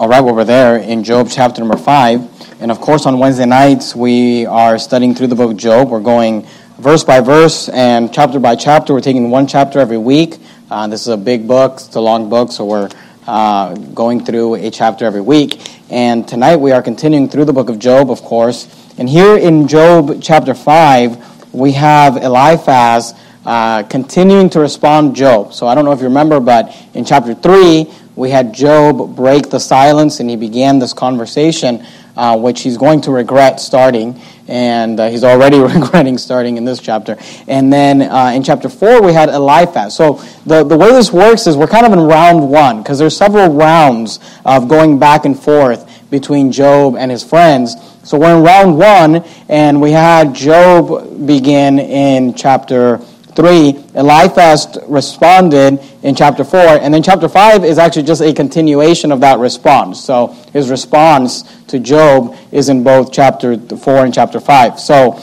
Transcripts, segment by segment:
All right, well, we're there in Job chapter number 5. And of course, on Wednesday nights, we are studying through the book of Job. We're going verse by verse and chapter by chapter. We're taking one chapter every week. Uh, this is a big book, it's a long book, so we're uh, going through a chapter every week. And tonight we are continuing through the book of Job, of course. And here in Job chapter 5, we have Eliphaz uh, continuing to respond Job. So I don't know if you remember, but in chapter 3, we had Job break the silence and he began this conversation, uh, which he's going to regret starting. And uh, he's already regretting starting in this chapter. And then uh, in chapter 4, we had Eliphaz. So the, the way this works is we're kind of in round one because there's several rounds of going back and forth between Job and his friends. So we're in round one, and we had Job begin in chapter 3, Eliphaz responded in chapter 4, and then chapter 5 is actually just a continuation of that response. So his response to Job is in both chapter 4 and chapter 5. So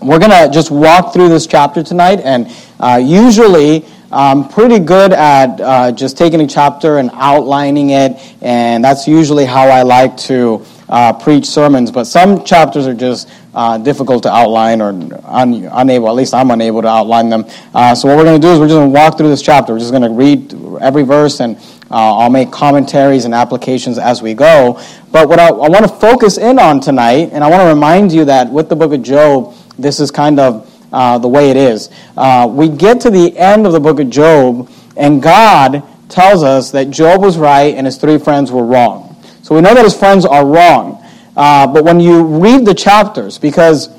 we're going to just walk through this chapter tonight, and uh, usually I'm pretty good at uh, just taking a chapter and outlining it, and that's usually how I like to uh, preach sermons. But some chapters are just uh, difficult to outline or un- unable, at least I'm unable to outline them. Uh, so what we're going to do is we're just going to walk through this chapter. We're just going to read every verse and uh, I'll make commentaries and applications as we go. But what I, I want to focus in on tonight, and I want to remind you that with the book of Job, this is kind of uh, the way it is. Uh, we get to the end of the book of Job, and God tells us that Job was right and his three friends were wrong. So we know that his friends are wrong. Uh, but when you read the chapters, because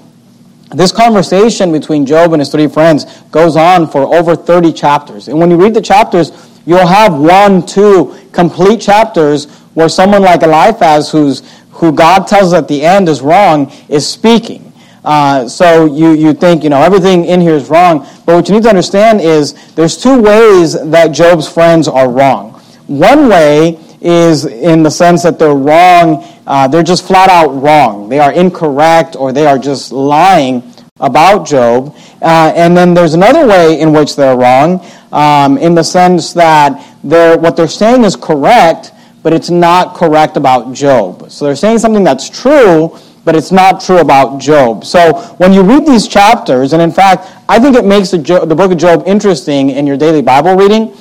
this conversation between Job and his three friends goes on for over 30 chapters. And when you read the chapters, you'll have one, two complete chapters where someone like Eliphaz, who's, who God tells at the end is wrong, is speaking. Uh, so you, you think, you know, everything in here is wrong. But what you need to understand is there's two ways that Job's friends are wrong. One way is in the sense that they're wrong uh, they're just flat out wrong. They are incorrect or they are just lying about Job. Uh, and then there's another way in which they're wrong, um, in the sense that they're, what they're saying is correct, but it's not correct about Job. So they're saying something that's true, but it's not true about Job. So when you read these chapters, and in fact, I think it makes the, the book of Job interesting in your daily Bible reading.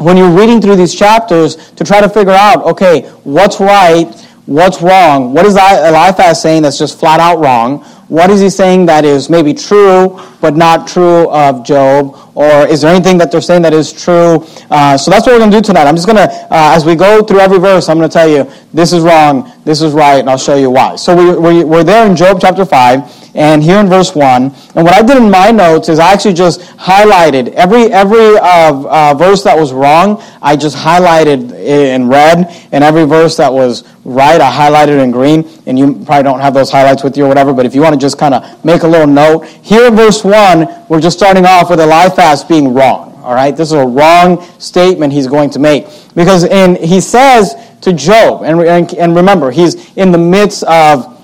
When you're reading through these chapters to try to figure out, okay, what's right, What's wrong? What is Eliphaz saying that's just flat out wrong? What is he saying that is maybe true but not true of Job? Or is there anything that they're saying that is true? Uh, so that's what we're going to do tonight. I'm just going to, uh, as we go through every verse, I'm going to tell you this is wrong, this is right, and I'll show you why. So we, we, we're there in Job chapter 5 and here in verse 1. And what I did in my notes is I actually just highlighted every, every uh, uh, verse that was wrong, I just highlighted in red, and every verse that was right, I highlighted in green. And you probably don't have those highlights with you or whatever, but if you want to just kind of make a little note, here in verse 1, we're just starting off with Eliphaz being wrong. All right, this is a wrong statement he's going to make because in he says to Job, and, and remember, he's in the midst of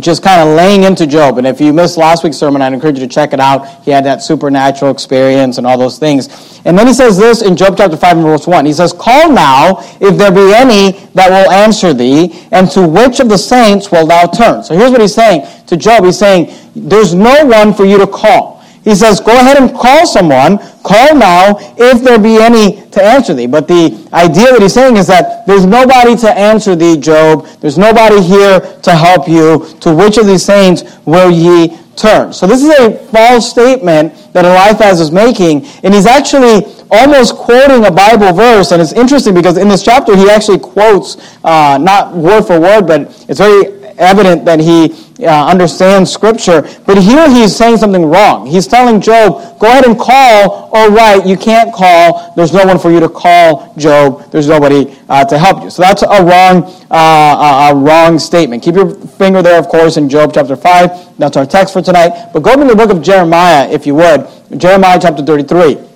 just kind of laying into Job. And if you missed last week's sermon, I'd encourage you to check it out. He had that supernatural experience and all those things. And then he says this in Job chapter 5 and verse 1. He says, Call now, if there be any that will answer thee, and to which of the saints will thou turn? So here's what he's saying to Job. He's saying, There's no one for you to call. He says, Go ahead and call someone. Call now if there be any to answer thee. But the idea that he's saying is that there's nobody to answer thee, Job. There's nobody here to help you. To which of these saints will ye turn? So this is a false statement that Eliphaz is making. And he's actually almost quoting a Bible verse. And it's interesting because in this chapter he actually quotes, uh, not word for word, but it's very evident that he uh, understands Scripture. But here he's saying something wrong. He's telling Job, go ahead and call. All right, you can't call. There's no one for you to call, Job. There's nobody uh, to help you. So that's a wrong, uh, a wrong statement. Keep your finger there, of course, in Job chapter 5. That's our text for tonight. But go to the book of Jeremiah, if you would. Jeremiah chapter 33.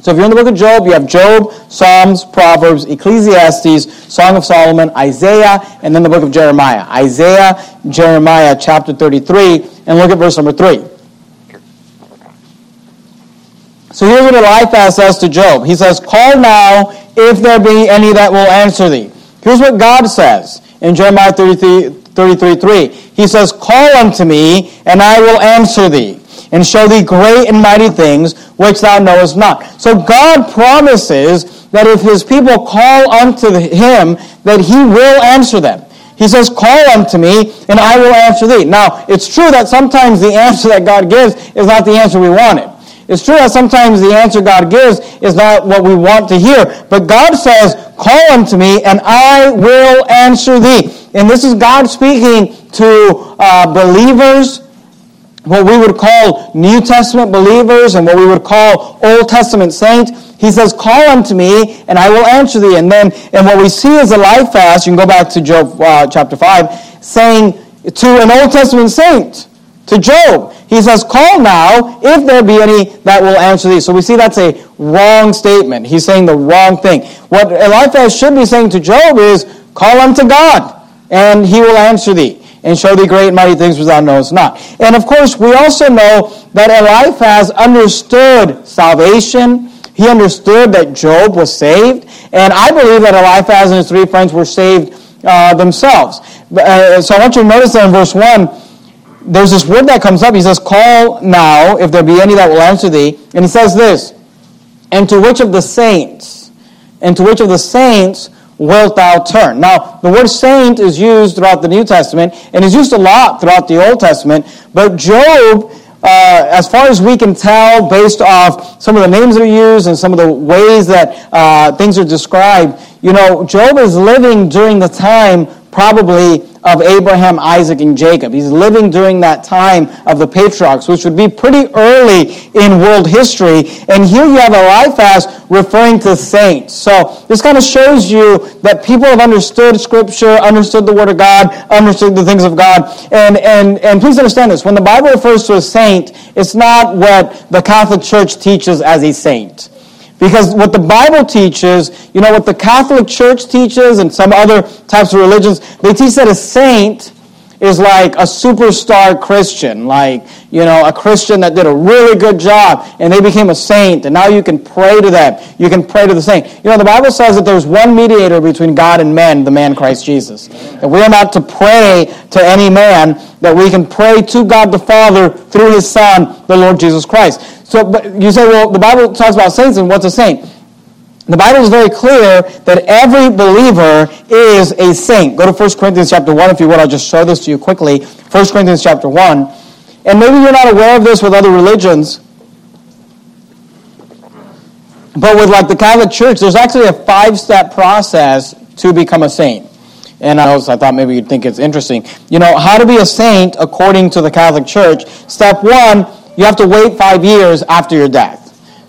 So if you're in the book of Job, you have Job, Psalms, Proverbs, Ecclesiastes, Song of Solomon, Isaiah, and then the book of Jeremiah. Isaiah, Jeremiah chapter 33, and look at verse number 3. So here's what Eliphaz says to Job. He says, Call now if there be any that will answer thee. Here's what God says in Jeremiah 33, 33 3. He says, Call unto me, and I will answer thee, and show thee great and mighty things which thou knowest not. So God promises that if his people call unto him, that he will answer them. He says, Call unto me, and I will answer thee. Now, it's true that sometimes the answer that God gives is not the answer we wanted. It's true that sometimes the answer God gives is not what we want to hear. But God says, Call unto me, and I will answer thee. And this is God speaking to uh, believers, what we would call New Testament believers, and what we would call Old Testament saints. He says, Call unto me, and I will answer thee. And then, and what we see is Eliphaz, you can go back to Job uh, chapter 5, saying to an Old Testament saint, to Job, he says, Call now, if there be any that will answer thee. So we see that's a wrong statement. He's saying the wrong thing. What Eliphaz should be saying to Job is, Call unto God, and he will answer thee and show thee great and mighty things which thou knowest not. And of course, we also know that Eliphaz understood salvation he understood that Job was saved, and I believe that Eliphaz and his three friends were saved uh, themselves. Uh, so I want you to notice that in verse 1, there's this word that comes up. He says, Call now, if there be any that will answer thee. And he says this, And to which of the saints, and to which of the saints wilt thou turn? Now, the word saint is used throughout the New Testament, and is used a lot throughout the Old Testament, but Job uh, as far as we can tell, based off some of the names that are used and some of the ways that uh, things are described, you know, Job is living during the time probably of Abraham, Isaac, and Jacob. He's living during that time of the patriarchs, which would be pretty early in world history. And here you have Eliphaz referring to saints. So this kind of shows you that people have understood Scripture, understood the Word of God, understood the things of God. And, and, and please understand this. When the Bible refers to a saint, it's not what the Catholic Church teaches as a saint. Because what the Bible teaches, you know, what the Catholic Church teaches and some other types of religions, they teach that a saint is like a superstar Christian, like, you know, a Christian that did a really good job and they became a saint and now you can pray to them. You can pray to the saint. You know, the Bible says that there's one mediator between God and men, the man Christ Jesus. That we are not to pray to any man, that we can pray to God the Father through his Son, the Lord Jesus Christ. So but you say, well, the Bible talks about saints, and what's a saint? The Bible is very clear that every believer is a saint. Go to 1 Corinthians chapter 1, if you would. I'll just show this to you quickly. 1 Corinthians chapter 1. And maybe you're not aware of this with other religions. But with like the Catholic Church, there's actually a five-step process to become a saint. And I, was, I thought maybe you'd think it's interesting. You know, how to be a saint according to the Catholic Church. Step one, you have to wait five years after your death.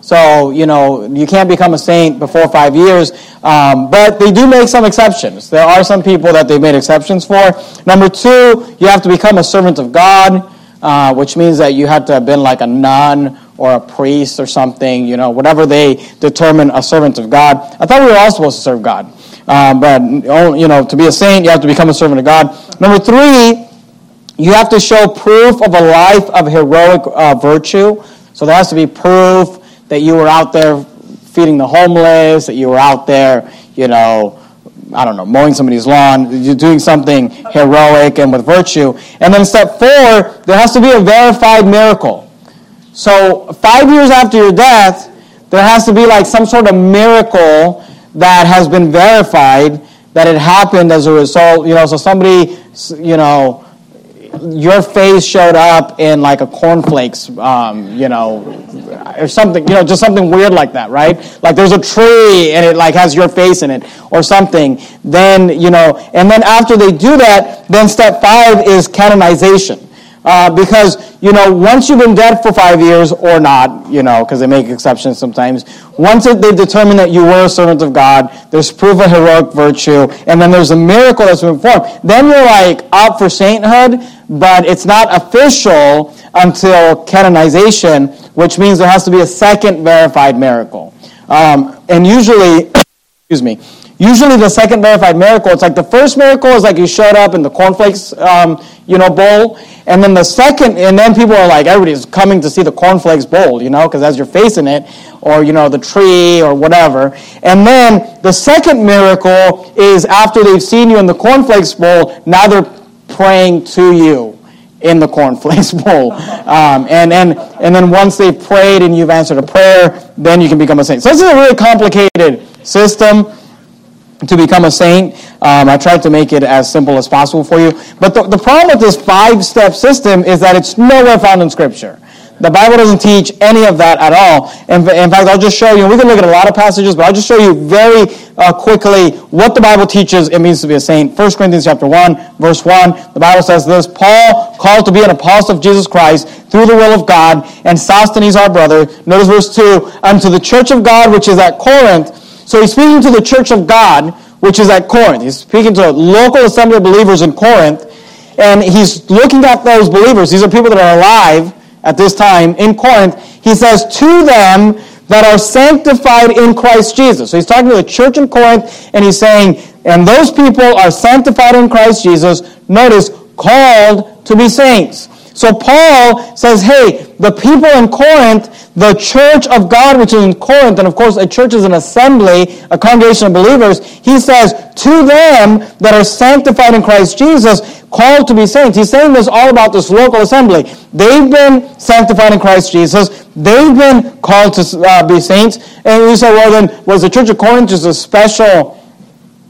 So, you know, you can't become a saint before five years. Um, but they do make some exceptions. There are some people that they've made exceptions for. Number two, you have to become a servant of God, uh, which means that you have to have been like a nun or a priest or something, you know, whatever they determine a servant of God. I thought we were all supposed to serve God. Um, but, you know, to be a saint, you have to become a servant of God. Number three, you have to show proof of a life of heroic uh, virtue. So there has to be proof that you were out there feeding the homeless, that you were out there, you know, I don't know, mowing somebody's lawn, you're doing something heroic and with virtue. And then step four, there has to be a verified miracle. So five years after your death, there has to be like some sort of miracle that has been verified that it happened as a result. You know, so somebody, you know, your face showed up in like a cornflakes, um, you know, or something, you know, just something weird like that, right? Like there's a tree and it like has your face in it or something. Then, you know, and then after they do that, then step five is canonization. Uh, because, you know, once you've been dead for five years or not, you know, because they make exceptions sometimes, once they've determined that you were a servant of God, there's proof of heroic virtue, and then there's a miracle that's been performed, then you're like up for sainthood, but it's not official until canonization, which means there has to be a second verified miracle. Um, and usually, excuse me, Usually the second verified miracle, it's like the first miracle is like you showed up in the cornflakes, um, you know, bowl. And then the second, and then people are like, everybody's coming to see the cornflakes bowl, you know, because as you're facing it, or, you know, the tree or whatever. And then the second miracle is after they've seen you in the cornflakes bowl, now they're praying to you in the cornflakes bowl. Um, and, and, and then once they've prayed and you've answered a prayer, then you can become a saint. So this is a really complicated system to become a saint. Um, I tried to make it as simple as possible for you. But the, the problem with this five step system is that it's nowhere found in Scripture. The Bible doesn't teach any of that at all. In, in fact, I'll just show you, we can look at a lot of passages, but I'll just show you very uh, quickly what the Bible teaches it means to be a saint. 1 Corinthians chapter 1, verse 1, the Bible says this, Paul, called to be an apostle of Jesus Christ through the will of God, and Sosthenes our brother. Notice verse 2, unto the church of God which is at Corinth. So he's speaking to the church of God, which is at Corinth. He's speaking to a local assembly of believers in Corinth, and he's looking at those believers. These are people that are alive at this time in Corinth, he says, To them that are sanctified in Christ Jesus. So he's talking to the church in Corinth, and he's saying, And those people are sanctified in Christ Jesus. Notice, called to be saints. So Paul says, hey, the people in Corinth, the church of God, which is in Corinth, and of course a church is an assembly, a congregation of believers, he says, to them that are sanctified in Christ Jesus, called to be saints. He's saying this all about this local assembly. They've been sanctified in Christ Jesus. They've been called to uh, be saints. And you say, well, then, was the church of Corinth just a special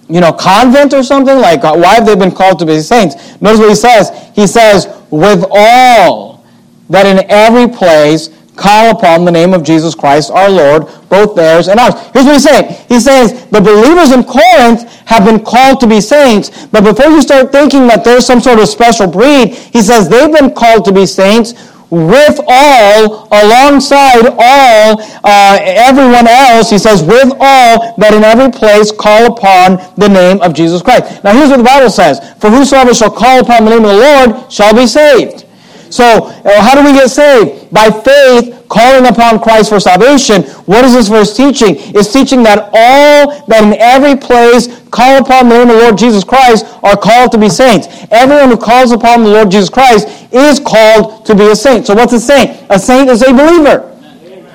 you know, convent or something? Like, uh, why have they been called to be saints? Notice what he says. He says, with all that in every place call upon the name of Jesus Christ our Lord, both theirs and ours. Here's what he's saying. He says, the believers in Corinth have been called to be saints, but before you start thinking that there's some sort of special breed, he says they've been called to be saints with all, alongside all, uh, everyone else, he says, with all that in every place call upon the name of Jesus Christ. Now here's what the Bible says. For whosoever shall call upon the name of the Lord shall be saved. So, uh, how do we get saved? By faith, calling upon Christ for salvation. What is this verse teaching? It's teaching that all that in every place call upon the name of the Lord Jesus Christ are called to be saints. Everyone who calls upon the Lord Jesus Christ is called to be a saint. So, what's a saint? A saint is a believer.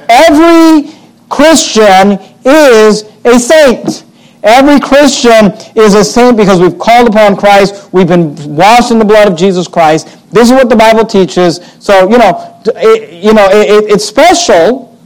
Every Christian is a saint. Every Christian is a saint because we've called upon Christ. We've been washed in the blood of Jesus Christ. This is what the Bible teaches. So, you know, it, you know, it, it's special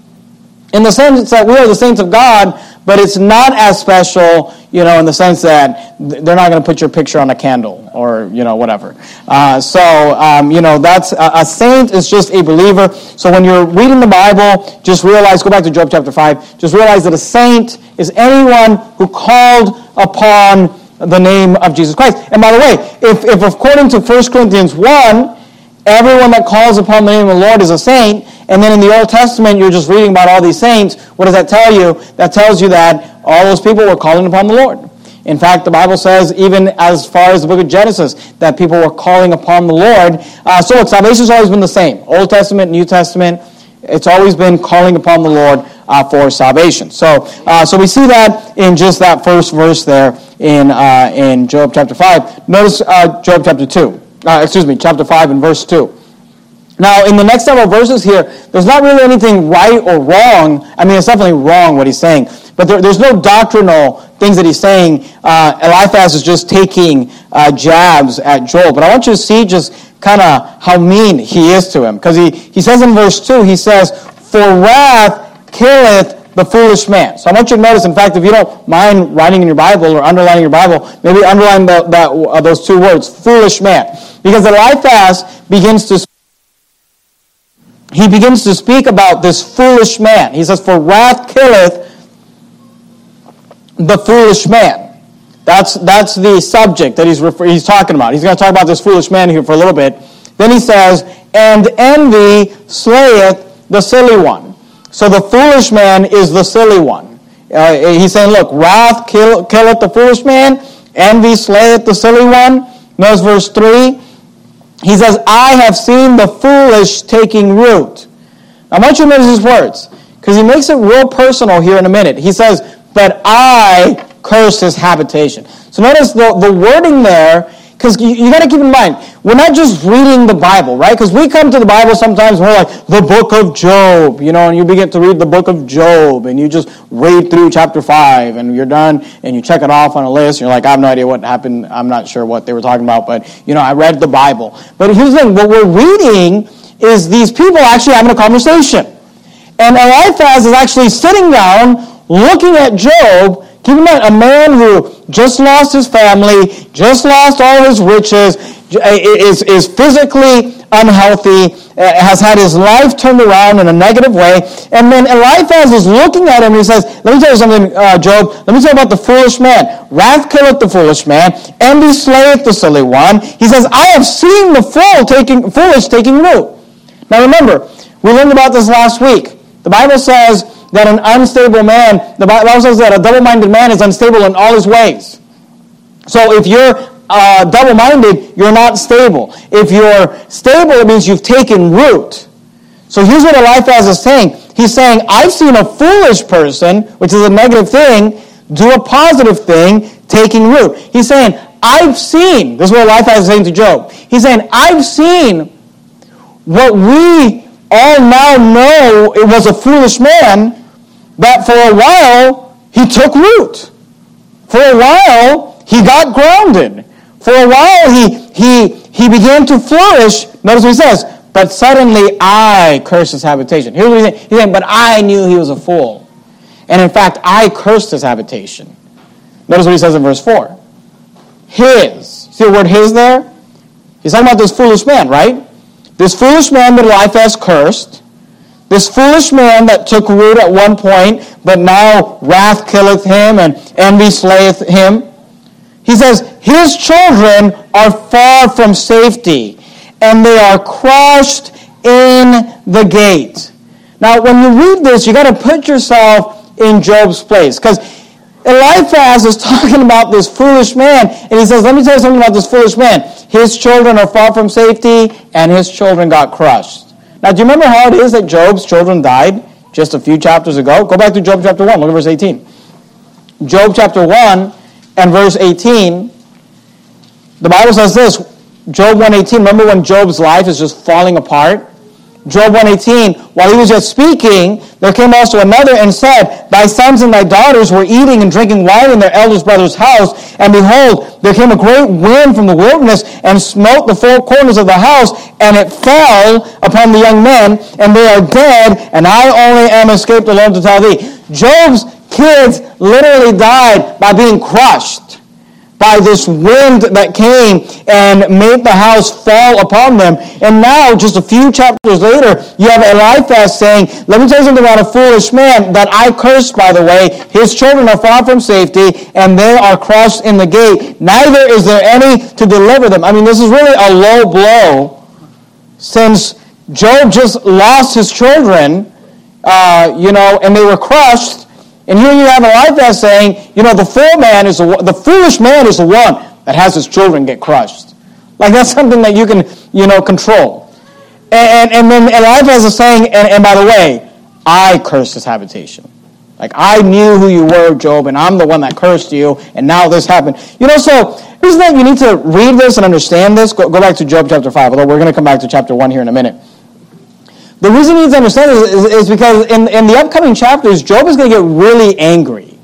in the sense that we are the saints of God, but it's not as special, you know, in the sense that they're not going to put your picture on a candle or, you know, whatever. Uh, so, um, you know, that's a, a, saint is just a believer. So when you're reading the Bible, just realize, go back to Job chapter 5, just realize that a saint is anyone who called upon the name of Jesus Christ. And by the way, if, if according to 1 Corinthians 1, everyone that calls upon the name of the Lord is a saint, and then in the Old Testament you're just reading about all these saints, what does that tell you? That tells you that all those people were calling upon the Lord. In fact, the Bible says, even as far as the book of Genesis, that people were calling upon the Lord. Uh, so salvation has always been the same. Old Testament, New Testament, it's always been calling upon the Lord uh, for salvation. So, uh, so we see that in just that first verse there in, uh, in Job chapter 5. Notice uh, Job chapter 2 uh, excuse me, chapter 5 and verse 2. Now, in the next several verses here, there's not really anything right or wrong. I mean, it's definitely wrong what he's saying, but there, there's no doctrinal things that he's saying. Uh, Eliphaz is just taking uh, jabs at Joel. But I want you to see just kind of how mean he is to him. Because he, he says in verse 2, he says, For wrath killeth the foolish man. So I want you to notice, in fact, if you don't mind writing in your Bible or underlining your Bible, maybe underline the, that, uh, those two words, foolish man. Because the life Eliphaz begins to he begins to speak about this foolish man. He says, For wrath killeth the foolish man. That's, that's the subject that he's, refer- he's talking about. He's going to talk about this foolish man here for a little bit. Then he says, And envy slayeth the silly one. So the foolish man is the silly one. Uh, he's saying, look, wrath kill, killeth the foolish man, envy slayeth the silly one. Notice verse 3. He says, I have seen the foolish taking root. I want you to notice his words, because he makes it real personal here in a minute. He says, But I cursed his habitation. So notice the, the wording there because you, you got to keep in mind, we're not just reading the Bible, right? Because we come to the Bible sometimes we're like, the book of Job, you know, and you begin to read the book of Job and you just read through chapter 5 and you're done and you check it off on a list. And you're like, I have no idea what happened. I'm not sure what they were talking about, but, you know, I read the Bible. But here's the thing what we're reading is these people actually having a conversation. And Eliphaz is actually sitting down looking at Job In mind, a man who just lost his family, just lost all his riches, is, is physically unhealthy, uh, has had his life turned around in a negative way. And then Eliphaz is looking at him and he says, Let me tell you something, uh, Job. Let me tell you about the foolish man. Wrath killeth the foolish man, envy slayeth the silly one. He says, I have seen the fool taking, foolish taking root. Now remember, we learned about this last week. The Bible says, that an unstable man, the Bible says that a double minded man is unstable in all his ways. So if you're uh, double minded, you're not stable. If you're stable, it means you've taken root. So here's what Eliphaz is saying. He's saying, I've seen a foolish person, which is a negative thing, do a positive thing, taking root. He's saying, I've seen, this is what Eliphaz is saying to Job. He's saying, I've seen what we all now know it was a foolish man, but for a while he took root. For a while he got grounded. For a while he, he, he began to flourish. Notice what he says, but suddenly I cursed his habitation. Here's what he's saying. He's saying, but I knew he was a fool. And in fact, I cursed his habitation. Notice what he says in verse 4. His. See the word his there? He's talking about this foolish man, right? This foolish man that life has cursed, this foolish man that took root at one point, but now wrath killeth him and envy slayeth him. He says, His children are far from safety, and they are crushed in the gate. Now, when you read this, you got to put yourself in Job's place. Because Eliphaz is talking about this foolish man, and he says, Let me tell you something about this foolish man. His children are far from safety, and his children got crushed. Now, do you remember how it is that Job's children died just a few chapters ago? Go back to Job chapter 1, look at verse 18. Job chapter 1 and verse 18, the Bible says this Job 118, remember when Job's life is just falling apart? Job 118, while he was yet speaking, there came also another and said, Thy sons and thy daughters were eating and drinking wine in their eldest brother's house, and behold, there came a great wind from the wilderness and smote the four corners of the house, and it fell upon the young men, and they are dead, and I only am escaped alone to tell thee. Job's kids literally died by being crushed by this wind that came and made the house fall upon them. And now, just a few chapters later, you have Eliphaz saying, Let me tell you something about a foolish man that I cursed, by the way. His children are far from safety, and they are crushed in the gate. Neither is there any to deliver them. I mean, this is really a low blow since Job just lost his children, uh, you know, and they were crushed. And here you have Eliphaz saying, you know, the fool man is the, the foolish man is the one that has his children get crushed. Like that's something that you can, you know, control. And, and, and then Eliphaz is saying, and, and by the way, I cursed his habitation. Like I knew who you were, Job, and I'm the one that cursed you, and now this happened. You know, so here's the thing, you need to read this and understand this. Go, go back to Job chapter 5, although we're going to come back to chapter 1 here in a minute. The reason you need to understand this is, is, because in, in the upcoming chapters, Job is going to get really angry.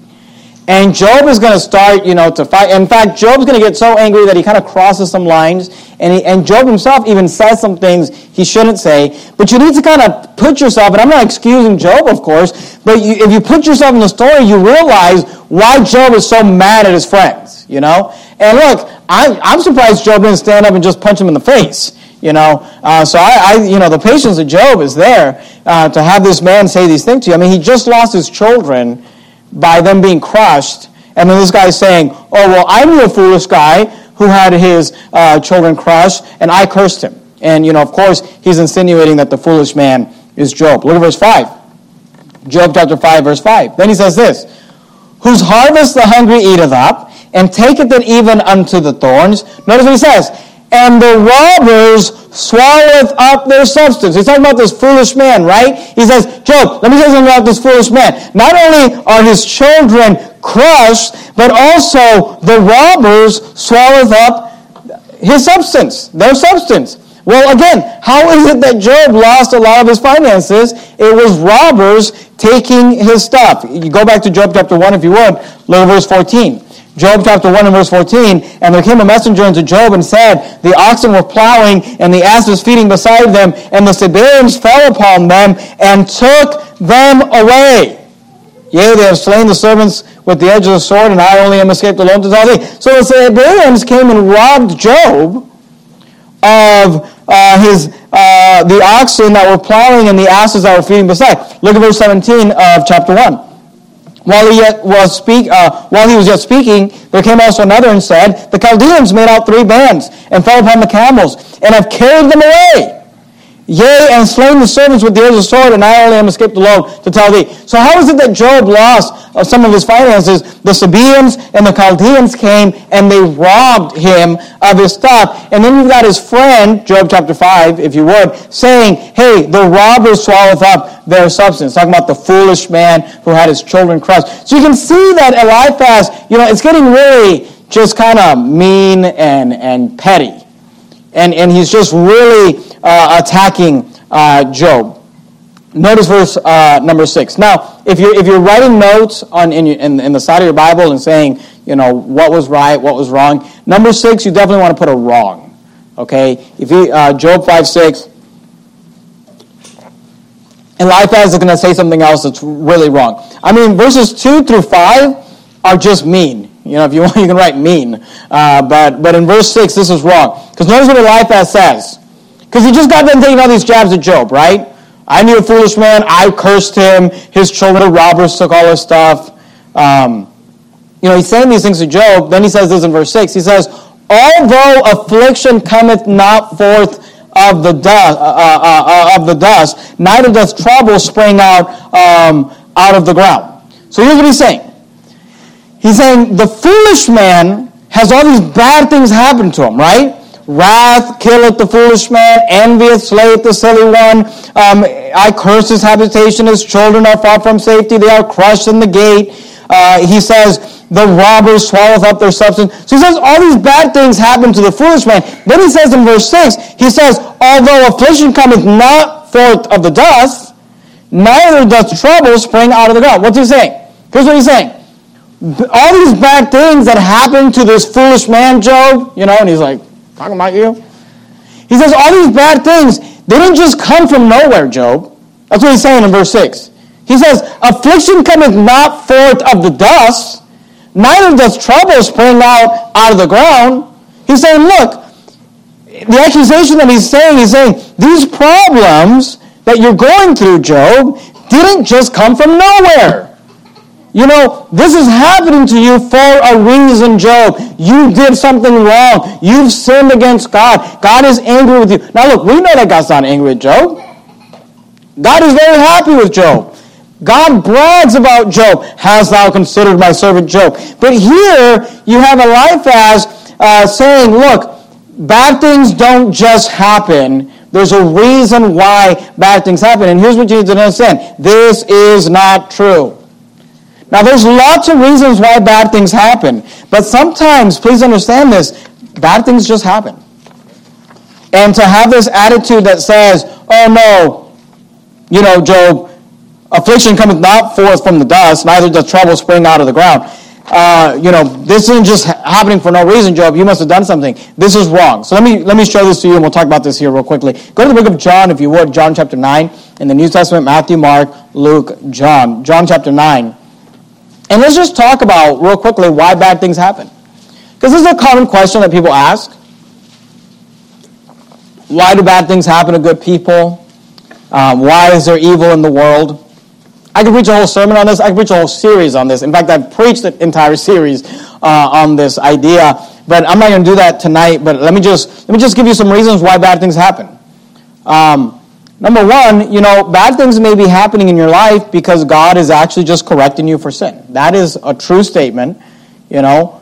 And Job is going to start, you know, to fight. In fact, Job's going to get so angry that he kind of crosses some lines. And, he, and Job himself even says some things he shouldn't say. But you need to kind of put yourself, and I'm not excusing Job, of course, but you, if you put yourself in the story, you realize why Job is so mad at his friends, you know? And look, I'm, I'm surprised Job didn't stand up and just punch him in the face. You know, uh, so I, I, you know, the patience of Job is there uh, to have this man say these things to you. I mean, he just lost his children by them being crushed, and then this guy's saying, "Oh well, I knew a foolish guy who had his uh, children crushed, and I cursed him." And you know, of course, he's insinuating that the foolish man is Job. Look at verse five. Job chapter five, verse five. Then he says this: "Whose harvest the hungry eateth up, and taketh it even unto the thorns." Notice what he says and the robbers swalloweth up their substance. He's talking about this foolish man, right? He says, Job, let me you something about this foolish man. Not only are his children crushed, but also the robbers swalloweth up his substance, their substance. Well, again, how is it that Job lost a lot of his finances? It was robbers taking his stuff. You go back to Job chapter 1 if you would, look at verse 14. Job chapter 1 and verse 14, and there came a messenger unto Job and said, The oxen were plowing, and the ass was feeding beside them, and the Sabaeans fell upon them, and took them away. Yea, they have slain the servants with the edge of the sword, and I only am escaped alone to tell thee. So the Sabaeans came and robbed Job of uh, his uh, the oxen that were plowing and the asses that were feeding beside. Look at verse 17 of chapter 1. While he yet was speak, uh, while he was yet speaking, there came also another and said, The Chaldeans made out three bands and fell upon the camels and have carried them away. Yea, and slain the servants with the edge of the sword, and I only am escaped alone to tell thee. So how is it that Job lost uh, some of his finances? The Sabaeans and the Chaldeans came and they robbed him of his stuff. And then you've got his friend, Job chapter 5, if you would, saying, hey, the robbers swallowed up their substance. Talking about the foolish man who had his children crushed. So you can see that Eliphaz, you know, it's getting really just kind of mean and, and petty. And, and he's just really uh, attacking uh, Job. Notice verse uh, number six. Now, if you're, if you're writing notes on, in, in, in, the side of your Bible and saying, you know, what was right, what was wrong, number six, you definitely want to put a wrong. Okay? If you, uh, Job 5 6, and Eliphaz is going to say something else that's really wrong. I mean, verses 2 through 5 are just mean. You know, if you want, you can write mean. Uh, but, but in verse 6, this is wrong. Because notice what Eliphaz says. Because he just got done taking all these jabs at Job, right? I knew a foolish man. I cursed him. His children robbers took all his stuff. Um, you know, he's saying these things to Job. Then he says this in verse 6. He says, Although affliction cometh not forth of the dust, uh, uh, uh, uh, of the dust, neither doth trouble spring out um, out of the ground. So here's what he's saying. He's saying the foolish man has all these bad things happen to him, right? Wrath killeth the foolish man, envy slayeth the silly one. Um, I curse his habitation, his children are far from safety, they are crushed in the gate. Uh, he says, the robbers swalloweth up their substance. So he says all these bad things happen to the foolish man. Then he says in verse 6, he says, although affliction cometh not forth of the dust, neither doth trouble spring out of the ground. What's he saying? Here's what he's saying all these bad things that happened to this foolish man, Job, you know, and he's like, talking about you. He says, all these bad things, they didn't just come from nowhere, Job. That's what he's saying in verse 6. He says, affliction cometh not forth of the dust, neither does trouble spring out out of the ground. He's saying, look, the accusation that he's saying, he's saying, these problems that you're going through, Job, didn't just come from nowhere. You know, this is happening to you for a reason, Job. You did something wrong. You've sinned against God. God is angry with you. Now, look, we know that God's not angry with Job. God is very happy with Job. God brags about Job. Hast thou considered my servant Job? But here you have a Eliphaz uh, saying, look, bad things don't just happen. There's a reason why bad things happen. And here's what you need to understand. This is not true. Now, there's lots of reasons why bad things happen, but sometimes, please understand this, bad things just happen. And to have this attitude that says, oh no, you know, Job, affliction cometh not forth from the dust, neither does trouble spring out of the ground. Uh, you know, this isn't just happening for no reason, Job. You must have done something. This is wrong. So let me let me show this to you, and we'll talk about this here real quickly. Go to the book of John, if you would, John chapter nine, in the New Testament, Matthew, Mark, Luke, John. John chapter nine. And let's just talk about, real quickly, why bad things happen. Because this is a common question that people ask. Why do bad things happen to good people? Um, why is there evil in the world? I could preach a whole sermon on this. I could preach a whole series on this. In fact, I've preached an entire series uh, on this idea, but I'm not going to do that tonight. But let me just let me just give you some reasons why bad things happen. Um, Number one, you know, bad things may be happening in your life because God is actually just correcting you for sin. That is a true statement. You know,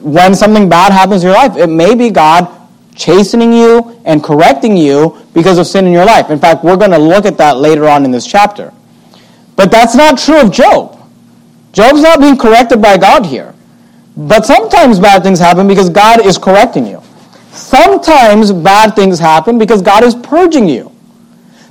when something bad happens in your life, it may be God chastening you and correcting you because of sin in your life. In fact, we're going to look at that later on in this chapter. But that's not true of Job. Job's not being corrected by God here. But sometimes bad things happen because God is correcting you. Sometimes bad things happen because God is purging you.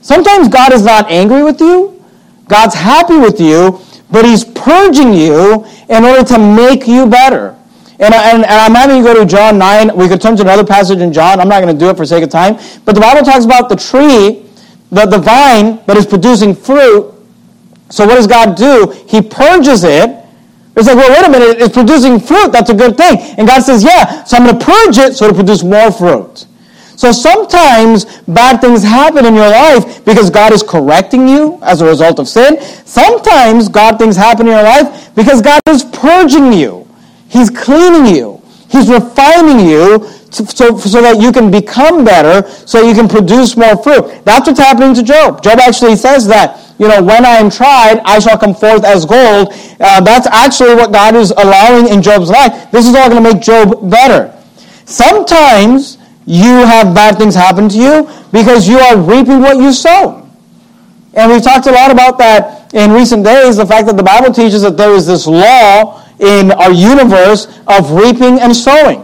Sometimes God is not angry with you. God's happy with you, but He's purging you in order to make you better. And, and, and, I'm having you go to John 9. We could turn to another passage in John. I'm not going to do it for sake of time. But the Bible talks about the tree, the, the vine that is producing fruit. So what does God do? He purges it. It's like, well, wait a minute. It's producing fruit. That's a good thing. And God says, yeah, so I'm going to purge it so it'll produce more fruit. So sometimes bad things happen in your life because God is correcting you as a result of sin. Sometimes God things happen in your life because God is purging you. He's cleaning you. He's refining you to, so, so that you can become better, so you can produce more fruit. That's what's happening to Job. Job actually says that, you know, when I am tried, I shall come forth as gold. Uh, that's actually what God is allowing in Job's life. This is all going to make Job better. Sometimes you have bad things happen to you because you are reaping what you sow. And we've talked a lot about that in recent days, the fact that the Bible teaches that there is this law in our universe of reaping and sowing.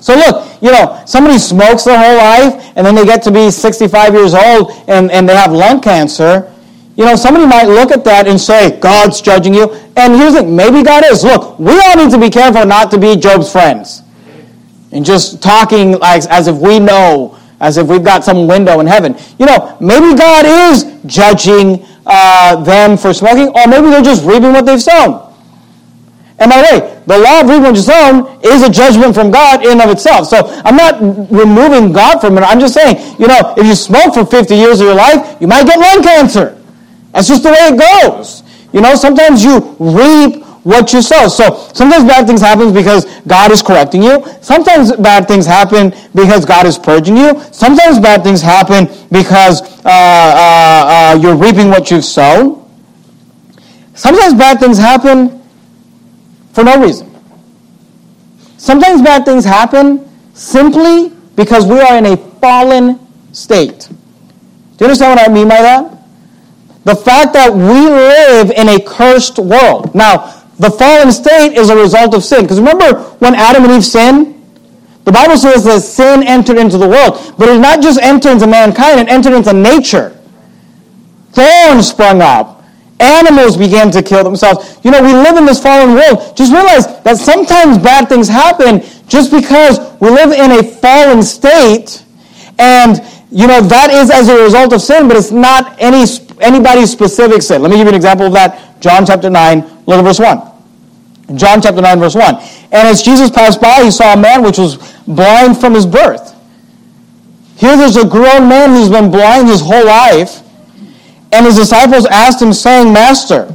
So look, you know, somebody smokes their whole life and then they get to be 65 years old and, and they have lung cancer. You know, somebody might look at that and say, God's judging you. And here's the thing, maybe God is. Look, we all need to be careful not to be Job's friends. And just talking like as if we know, as if we've got some window in heaven. You know, maybe God is judging uh, them for smoking, or maybe they're just reaping what they've sown. And by the way, the law of reaping what you sown is a judgment from God in of itself. So I'm not removing God from it. I'm just saying, you know, if you smoke for 50 years of your life, you might get lung cancer. That's just the way it goes. You know, sometimes you reap what you sow. So sometimes bad things happen because God is correcting you. Sometimes bad things happen because God is purging you. Sometimes bad things happen because uh, uh, uh, you're reaping what you've sown. Sometimes bad things happen for no reason. Sometimes bad things happen simply because we are in a fallen state. Do you understand what I mean by that? The fact that we live in a cursed world. Now, the fallen state is a result of sin. Because remember when Adam and Eve sinned? The Bible says that sin entered into the world. But it not just entered into mankind, it entered into nature. Thorns sprung up. Animals began to kill themselves. You know, we live in this fallen world. Just realize that sometimes bad things happen just because we live in a fallen state. And, you know, that is as a result of sin, but it's not any anybody's specific sin. Let me give you an example of that. John chapter 9, look at verse 1. John chapter 9, verse 1. And as Jesus passed by, he saw a man which was blind from his birth. Here there's a grown man who's been blind his whole life and his disciples asked him, saying, Master,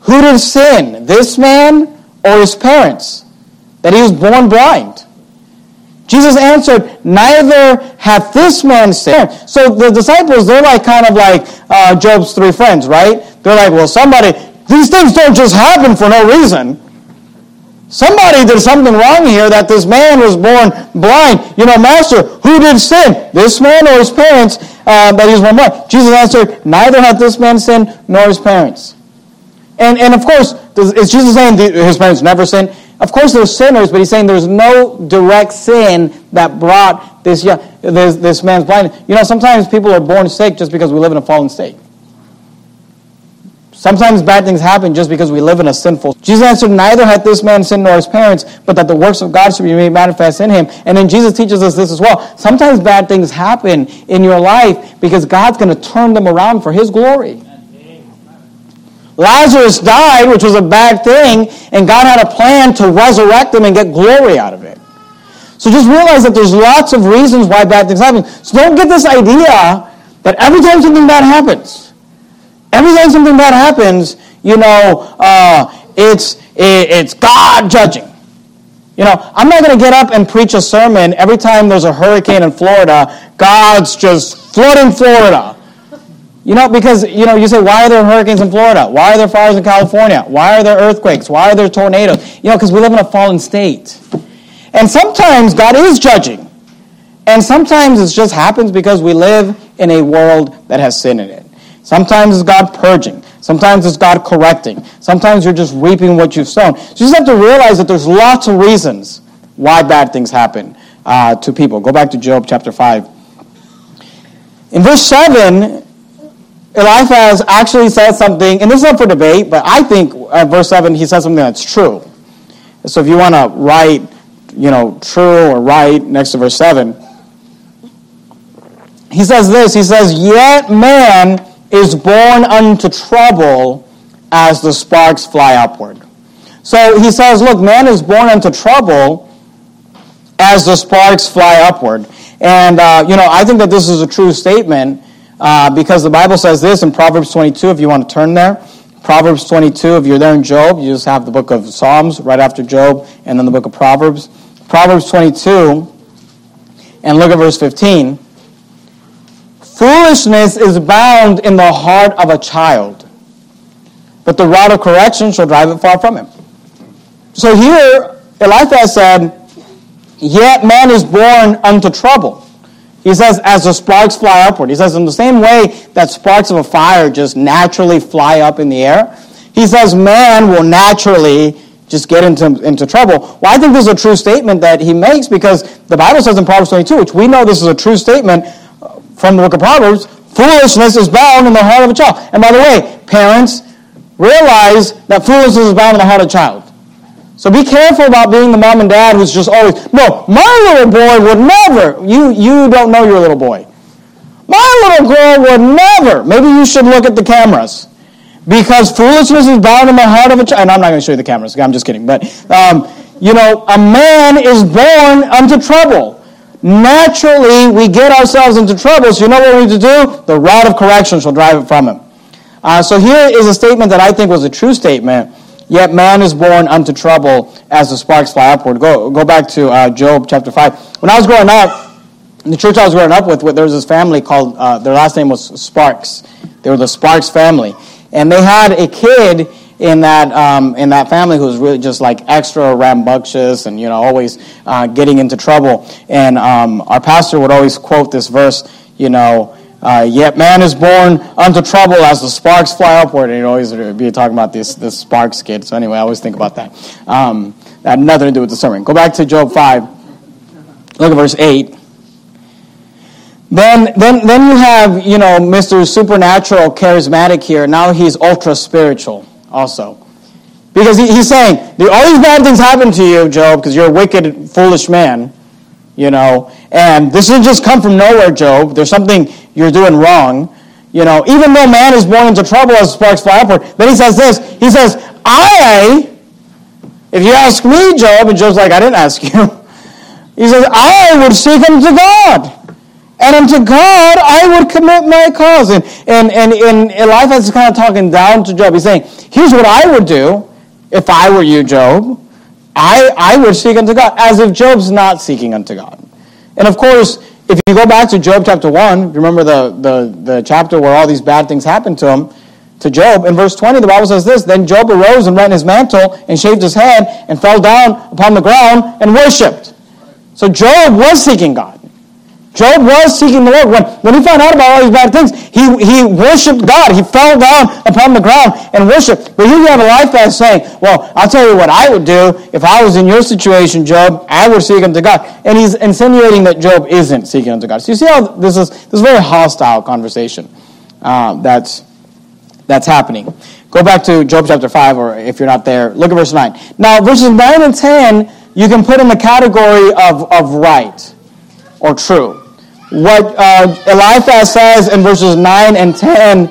who did sin, this man or his parents, that he was born blind? Jesus answered, Neither hath this man sinned. So the disciples, they're like kind of like uh, Job's three friends, right? They're like, well, somebody, these things don't just happen for no reason. Somebody did something wrong here that this man was born blind. You know, Master, who did sin? This man or his parents uh, that he was born blind? Jesus answered, Neither hath this man sinned nor his parents. And, and of course, is Jesus saying his parents never sinned? Of course, they're sinners, but he's saying there's no direct sin that brought this, young, this, this man's blindness. You know, sometimes people are born sick just because we live in a fallen state. Sometimes bad things happen just because we live in a sinful. Jesus answered, Neither hath this man sinned nor his parents, but that the works of God should be made manifest in him. And then Jesus teaches us this as well. Sometimes bad things happen in your life because God's going to turn them around for his glory. Lazarus died, which was a bad thing, and God had a plan to resurrect him and get glory out of it. So just realize that there's lots of reasons why bad things happen. So don't get this idea that every time something bad happens, Every time something bad happens, you know, uh, it's, it's God judging. You know, I'm not going to get up and preach a sermon every time there's a hurricane in Florida. God's just flooding Florida. You know, because, you know, you say, why are there hurricanes in Florida? Why are there fires in California? Why are there earthquakes? Why are there tornadoes? You know, because we live in a fallen state. And sometimes God is judging. And sometimes it just happens because we live in a world that has sin in it. Sometimes it's God purging. Sometimes it's God correcting. Sometimes you're just reaping what you've sown. So you just have to realize that there's lots of reasons why bad things happen uh, to people. Go back to Job chapter 5. In verse 7, Eliphaz actually says something, and this is up for debate, but I think at verse 7 he says something that's true. So if you want to write, you know, true or right next to verse 7, he says this He says, Yet man is born unto trouble as the sparks fly upward. So he says, Look, man is born unto trouble as the sparks fly upward. And, uh, you know, I think that this is a true statement uh, because the Bible says this in Proverbs 22, if you want to turn there. Proverbs 22, if you're there in Job, you just have the book of Psalms right after Job and then the book of Proverbs. Proverbs 22, and look at verse 15. Foolishness is bound in the heart of a child, but the rod of correction shall drive it far from him. So here, Eliphaz said, Yet man is born unto trouble. He says, as the sparks fly upward. He says, in the same way that sparks of a fire just naturally fly up in the air, he says, man will naturally just get into, into trouble. Well, I think this is a true statement that he makes because the Bible says in Proverbs 22, which we know this is a true statement uh, from the book of Proverbs, foolishness is bound in the heart of a child. And by the way, parents, realize that foolishness is bound in the heart of a child. So be careful about being the mom and dad who's just always, no, my little boy would never. You, you don't know your little boy. My little girl would never. Maybe you should look at the cameras. Because foolishness is bound in the heart of a child. And I'm not going to show you the cameras. I'm just kidding. But, um, you know, a man is born unto trouble. Naturally, we get ourselves into trouble. So you know what we need to do? The rod of correction shall drive it from him. Uh, so here is a statement that I think was a true statement Yet man is born unto trouble as the sparks fly upward. Go, go back to uh, Job chapter 5. When I was growing up, the church I was growing up with, there was this family called, uh, their last name was Sparks. They were the Sparks family. And they had a kid in that, um, in that family who was really just like extra rambunctious and, you know, always uh, getting into trouble. And um, our pastor would always quote this verse, you know, uh, yet man is born unto trouble as the sparks fly upward. And you always be talking about this, this sparks kid. So anyway, I always think about that. Um, that had nothing to do with the sermon. Go back to Job 5. Look at verse 8. Then, then, then you have, you know, Mr. Supernatural Charismatic here. Now he's ultra spiritual also. Because he, he's saying, all these bad things happen to you, Job, because you're a wicked, foolish man, you know. And this didn't just come from nowhere, Job. There's something you're doing wrong. You know, even though man is born into trouble as sparks fly upward, then he says this. He says, I, if you ask me, Job, and Job's like, I didn't ask you. He says, I would seek unto God. And unto God I would commit my cause. And, and, and, and Eliphaz is kind of talking down to Job. He's saying, here's what I would do if I were you, Job. I, I would seek unto God, as if Job's not seeking unto God. And of course, if you go back to Job chapter 1, remember the, the, the chapter where all these bad things happened to him, to Job. In verse 20, the Bible says this Then Job arose and rent his mantle and shaved his head and fell down upon the ground and worshipped. So Job was seeking God. Job was seeking the Lord. When, when he found out about all these bad things, he, he worshiped God. He fell down upon the ground and worshiped. But here you have Eliphaz saying, Well, I'll tell you what I would do if I was in your situation, Job. I would seek unto God. And he's insinuating that Job isn't seeking unto God. So you see how this is this is very hostile conversation um, that's, that's happening. Go back to Job chapter 5, or if you're not there, look at verse 9. Now, verses 9 and 10, you can put in the category of, of right or true what uh, Eliphaz says in verses 9 and 10,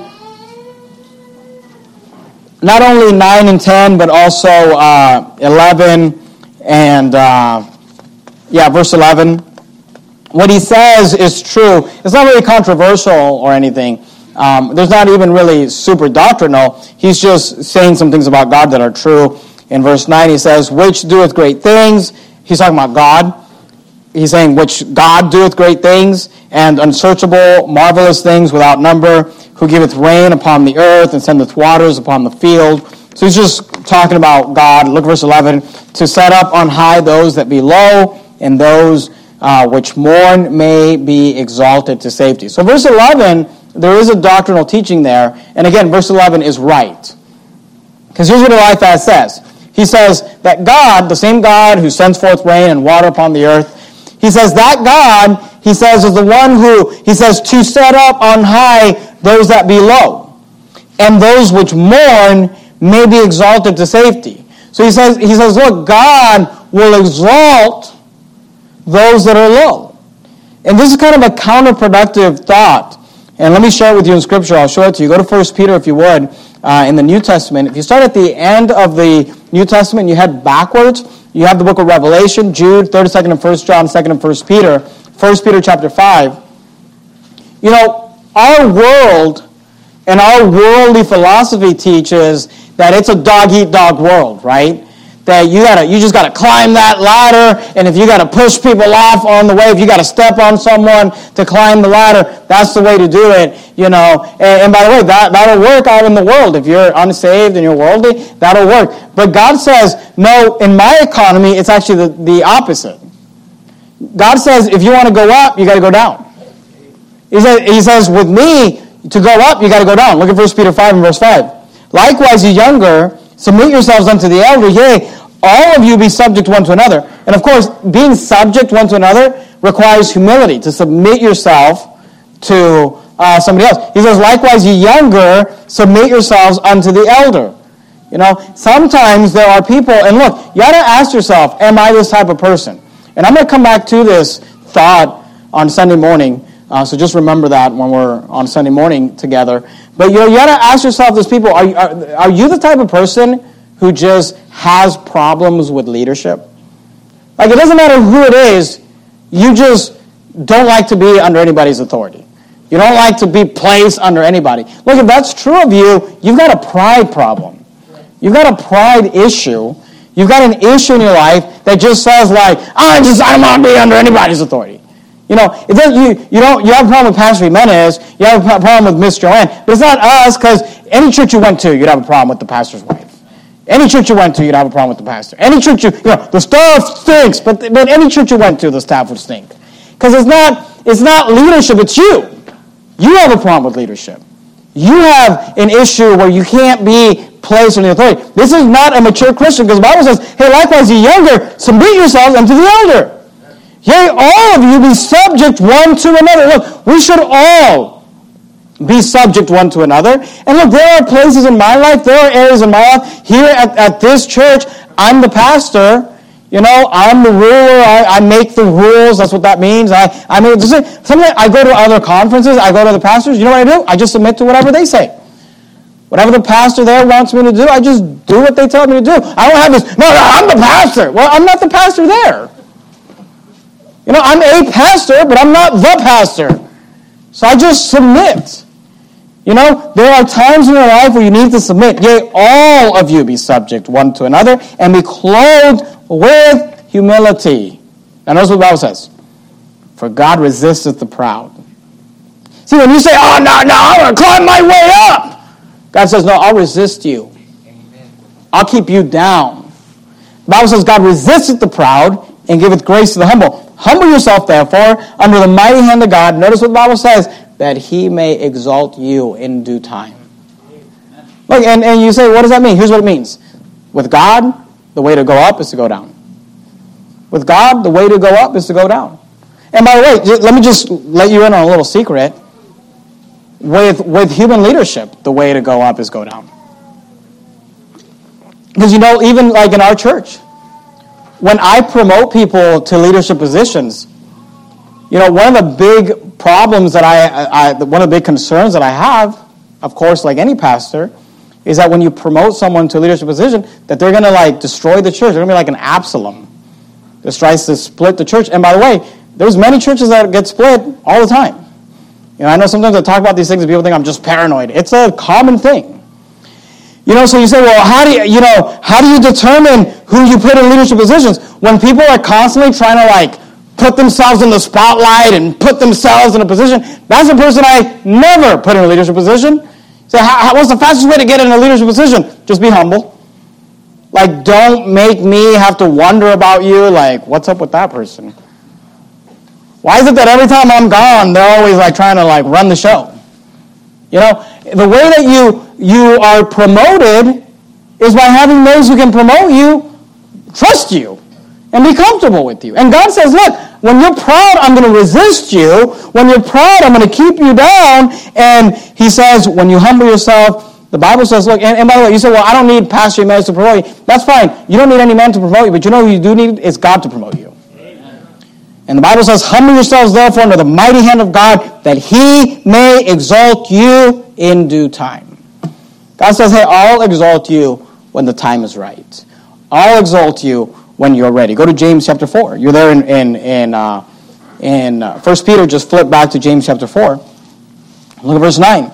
not only 9 and 10, but also uh, 11 and, uh, yeah, verse 11. What he says is true. It's not really controversial or anything. Um, there's not even really super doctrinal. He's just saying some things about God that are true. In verse 9, he says, Which doeth great things. He's talking about God he's saying, which God doeth great things and unsearchable, marvelous things without number, who giveth rain upon the earth and sendeth waters upon the field. So he's just talking about God. Look verse 11. To set up on high those that be low and those uh, which mourn may be exalted to safety. So, verse 11, there is a doctrinal teaching there. And again, verse 11 is right. Because here's what Eliphaz says He says that God, the same God who sends forth rain and water upon the earth, he says that God, he says, is the one who, he says, to set up on high those that be low, and those which mourn may be exalted to safety. So he says, he says, look, God will exalt those that are low. And this is kind of a counterproductive thought. And let me share it with you in Scripture. I'll show it to you. Go to 1 Peter, if you would, uh, in the New Testament. If you start at the end of the New Testament you head backwards, you have the book of Revelation, Jude, 32nd and 1st John, 2nd and 1st Peter, 1 Peter chapter 5. You know, our world and our worldly philosophy teaches that it's a dog eat dog world, right? That you gotta you just gotta climb that ladder and if you gotta push people off on the way if you gotta step on someone to climb the ladder that's the way to do it you know. And, and, by the way that, that'll work out in the world. If you're unsaved and you're worldly that'll work. But god says no in my economy it's actually the, the opposite. God says if you want to go up you gotta go down. He says, he says with me to go up you gotta go down. Look at 1 peter 5 and verse 5 likewise you younger submit yourselves unto the elder yea all of you be subject one to another. And of course, being subject one to another requires humility to submit yourself to uh, somebody else. He says, likewise, ye younger, submit yourselves unto the elder. You know, sometimes there are people, and look, you got to ask yourself, am I this type of person? And I'm going to come back to this thought on Sunday morning. Uh, so just remember that when we're on Sunday morning together. But you know, you got to ask yourself, these people, are, are, are you the type of person who just has problems with leadership. Like, it doesn't matter who it is, you just don't like to be under anybody's authority. You don't like to be placed under anybody. Look, if that's true of you, you've got a pride problem. You've got a pride issue. You've got an issue in your life that just says, like, I just, I don't want to be under anybody's authority. You know, you, you, don't, you have a problem with Pastor Jimenez, you have a problem with Miss Joanne, but it's not us because any church you went to, you'd have a problem with the pastor's wife. Any church you went to, you'd have a problem with the pastor. Any church you, you know, the staff stinks, but, but any church you went to, the staff would stink. Because it's not, it's not leadership, it's you. You have a problem with leadership. You have an issue where you can't be placed under authority. This is not a mature Christian because the Bible says, hey, likewise, ye younger, submit yourselves unto the elder. Yea, all of you be subject one to another. Look, we should all be subject one to another. And look, there are places in my life, there are areas in my life. Here at, at this church, I'm the pastor. You know, I'm the ruler. I, I make the rules. That's what that means. I, I mean, sometimes I go to other conferences. I go to the pastors. You know what I do? I just submit to whatever they say. Whatever the pastor there wants me to do, I just do what they tell me to do. I don't have this, no, no, I'm the pastor. Well, I'm not the pastor there. You know, I'm a pastor, but I'm not the pastor. So I just submit. You know, there are times in your life where you need to submit. Yea, all of you be subject one to another and be clothed with humility. Now notice what the Bible says. For God resisteth the proud. See, when you say, oh, no, no, I'm going to climb my way up. God says, no, I'll resist you. I'll keep you down. The Bible says God resisteth the proud and giveth grace to the humble. Humble yourself, therefore, under the mighty hand of God. Notice what the Bible says that he may exalt you in due time. Look, and, and you say, what does that mean? Here's what it means. With God, the way to go up is to go down. With God, the way to go up is to go down. And by the way, let me just let you in on a little secret. With, with human leadership, the way to go up is go down. Because you know, even like in our church, when I promote people to leadership positions, you know, one of the big problems that I, I, one of the big concerns that I have, of course, like any pastor, is that when you promote someone to a leadership position, that they're going to like destroy the church. They're going to be like an Absalom that tries to split the church. And by the way, there's many churches that get split all the time. You know, I know sometimes I talk about these things and people think I'm just paranoid. It's a common thing. You know, so you say, well, how do you, you know, how do you determine who you put in leadership positions when people are constantly trying to like put themselves in the spotlight and put themselves in a position. That's a person I never put in a leadership position. So how, what's the fastest way to get in a leadership position? Just be humble. Like, don't make me have to wonder about you. Like, what's up with that person? Why is it that every time I'm gone, they're always like trying to like run the show? You know, the way that you you are promoted is by having those who can promote you trust you and be comfortable with you. And God says, look, when you're proud, I'm going to resist you. When you're proud, I'm going to keep you down. And he says, when you humble yourself, the Bible says, look, and, and by the way, you say, well, I don't need pastor man to promote you. That's fine. You don't need any man to promote you, but you know who you do need? is God to promote you. And the Bible says, humble yourselves therefore under the mighty hand of God, that he may exalt you in due time. God says, hey, I'll exalt you when the time is right. I'll exalt you when you're ready. Go to James chapter 4. You're there in, in, in, uh, in uh, 1 Peter. Just flip back to James chapter 4. Look at verse 9.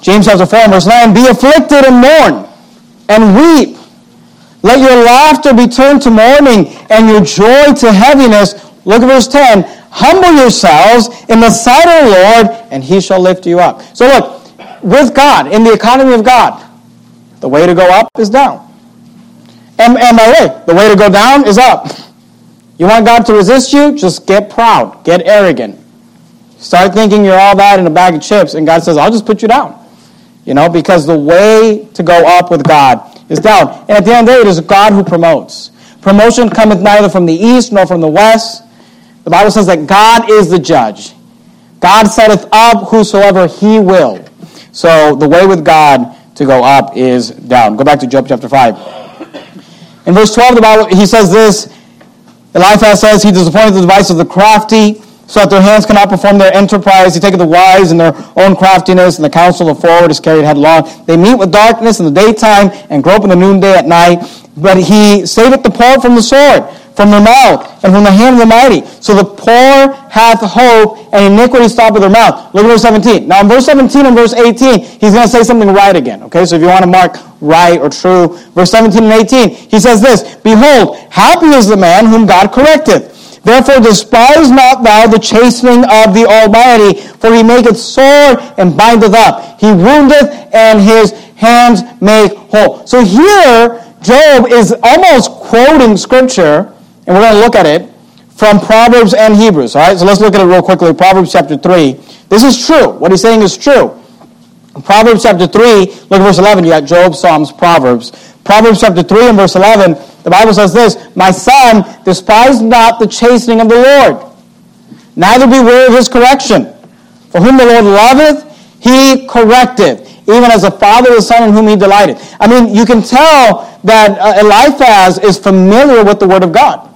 James chapter 4 verse 9. Be afflicted and mourn and weep. Let your laughter be turned to mourning and your joy to heaviness. Look at verse 10. Humble yourselves in the sight of the Lord, and he shall lift you up. So look, with God, in the economy of God, the way to go up is down. And, and by the way, the way to go down is up. You want God to resist you? Just get proud, get arrogant. Start thinking you're all that in a bag of chips, and God says, I'll just put you down. You know, because the way to go up with God is down. And at the end of the day, it is God who promotes. Promotion cometh neither from the east nor from the west. The Bible says that God is the judge. God setteth up whosoever he will. So the way with God to go up is down. Go back to Job chapter 5. In verse 12, the Bible, he says this, Eliphaz says, He disappointed the device of the crafty, so that their hands cannot perform their enterprise. He taketh the wise in their own craftiness, and the counsel of forward is carried headlong. They meet with darkness in the daytime, and grope in the noonday at night. But he saveth the poor from the sword from their mouth and from the hand of the mighty. So the poor hath hope and iniquity stoppeth their mouth. Look at verse 17. Now in verse 17 and verse 18, he's going to say something right again. Okay, so if you want to mark right or true, verse 17 and 18, he says this, Behold, happy is the man whom God correcteth. Therefore despise not thou the chastening of the Almighty, for he maketh sore and bindeth up. He woundeth and his hands make whole. So here, Job is almost quoting scripture and we're going to look at it from Proverbs and Hebrews. All right, so let's look at it real quickly. Proverbs chapter 3. This is true. What he's saying is true. Proverbs chapter 3, look at verse 11. You got Job, Psalms, Proverbs. Proverbs chapter 3 and verse 11, the Bible says this My son, despise not the chastening of the Lord, neither be weary of his correction. For whom the Lord loveth, he correcteth, even as a father the son in whom he delighted. I mean, you can tell that uh, Eliphaz is familiar with the word of God.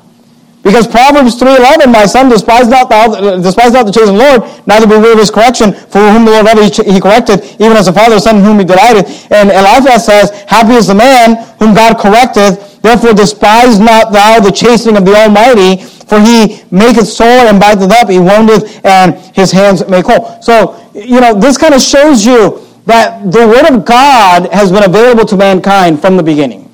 Because Proverbs 3.11, my son, despise not, thou, despise not the chastened Lord, neither be weary of his correction, for whom the Lord ever he, corrected, even as a father, the son whom he delighted. And Eliphaz says, happy is the man whom God correcteth, therefore despise not thou the chastening of the Almighty, for he maketh sore and biteth up, he woundeth, and his hands make whole. So, you know, this kind of shows you that the Word of God has been available to mankind from the beginning.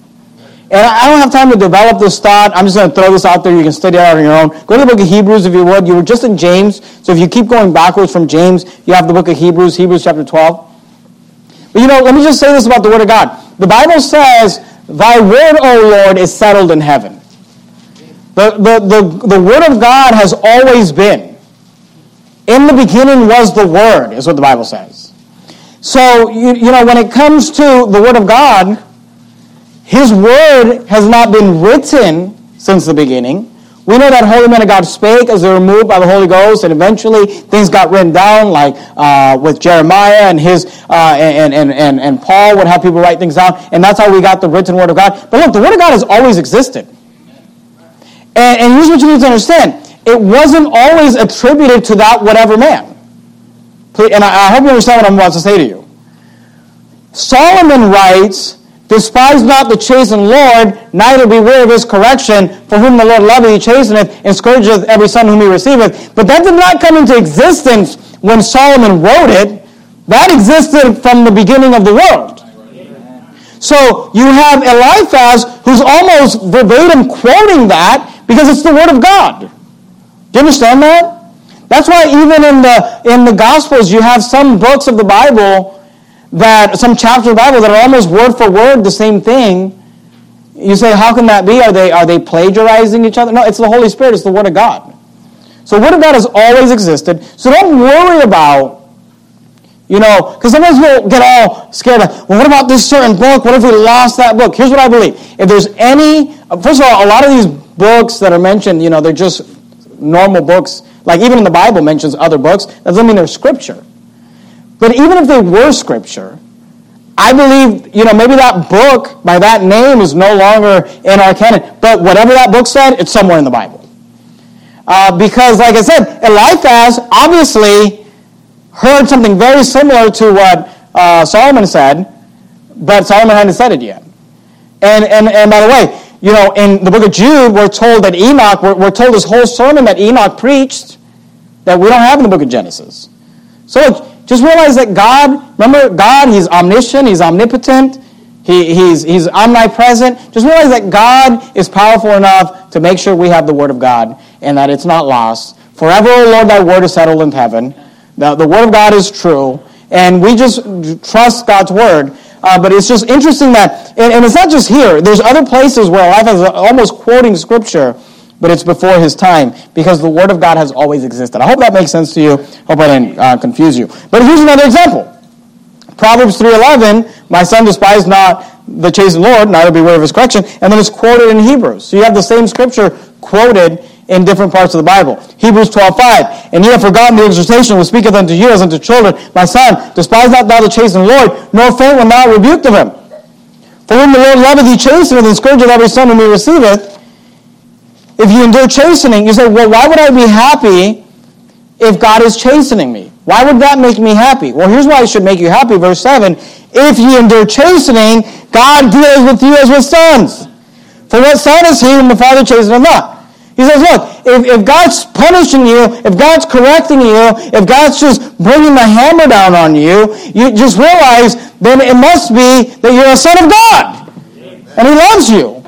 And I don't have time to develop this thought. I'm just going to throw this out there. You can study it on your own. Go to the book of Hebrews if you would. You were just in James. So if you keep going backwards from James, you have the book of Hebrews, Hebrews chapter 12. But you know, let me just say this about the Word of God. The Bible says, Thy word, O Lord, is settled in heaven. The, the, the, the Word of God has always been. In the beginning was the Word, is what the Bible says. So, you, you know, when it comes to the Word of God, his word has not been written since the beginning. We know that holy men of God spake as they were moved by the Holy Ghost, and eventually things got written down, like uh, with Jeremiah and his uh, and, and, and, and Paul would have people write things down, and that's how we got the written word of God. But look, the word of God has always existed. And, and here's what you need to understand. It wasn't always attributed to that whatever man. And I, I hope you understand what I'm about to say to you. Solomon writes Despise not the chastened Lord, neither be weary of his correction, for whom the Lord loveth, he chasteneth, and scourgeth every son whom he receiveth. But that did not come into existence when Solomon wrote it. That existed from the beginning of the world. So you have Eliphaz who's almost verbatim quoting that because it's the word of God. Do you understand that? That's why even in the in the Gospels you have some books of the Bible that some chapters of the Bible that are almost word for word the same thing. You say, how can that be? Are they, are they plagiarizing each other? No, it's the Holy Spirit. It's the Word of God. So Word of God has always existed. So don't worry about, you know, because sometimes we'll get all scared. Like, well, what about this certain book? What if we lost that book? Here's what I believe. If there's any, first of all, a lot of these books that are mentioned, you know, they're just normal books. Like even in the Bible mentions other books. That doesn't mean they're scripture. But even if they were scripture, I believe, you know, maybe that book by that name is no longer in our canon. But whatever that book said, it's somewhere in the Bible. Uh, because, like I said, Eliphaz obviously heard something very similar to what uh, Solomon said, but Solomon hadn't said it yet. And, and, and by the way, you know, in the book of Jude, we're told that Enoch, we're, we're told this whole sermon that Enoch preached that we don't have in the book of Genesis. So look, just realize that God, remember, God, He's omniscient, He's omnipotent, he, he's, he's omnipresent. Just realize that God is powerful enough to make sure we have the Word of God and that it's not lost. Forever, O Lord, thy word is settled in heaven. The, the Word of God is true. And we just trust God's Word. Uh, but it's just interesting that, and, and, it's not just here. There's other places where life is almost quoting Scripture, but it's before his time because the Word of God has always existed. I hope that makes sense to you. Hope I didn't uh, confuse you. But here's another example. Proverbs 3.11, my son despise not the chastened Lord, neither beware of his correction. And then it's quoted in Hebrews. So you have the same scripture quoted in different parts of the Bible. Hebrews 12.5, And ye have forgotten the exhortation which speaketh unto you as unto children. My son, despise not thou the chastened Lord, nor faint when thou rebuked of him. For whom the Lord loveth, he chasteneth, and scourgeth every son whom he receiveth. If you endure chastening, you say, well, why would I be happy if God is chastening me? Why would that make me happy? Well, here's why it should make you happy. Verse 7, If you endure chastening, God deals with you as with sons. For what son is he whom the Father chasteneth not? He says, look, if, if God's punishing you, if God's correcting you, if God's just bringing the hammer down on you, you just realize then it must be that you're a son of God. And he loves you.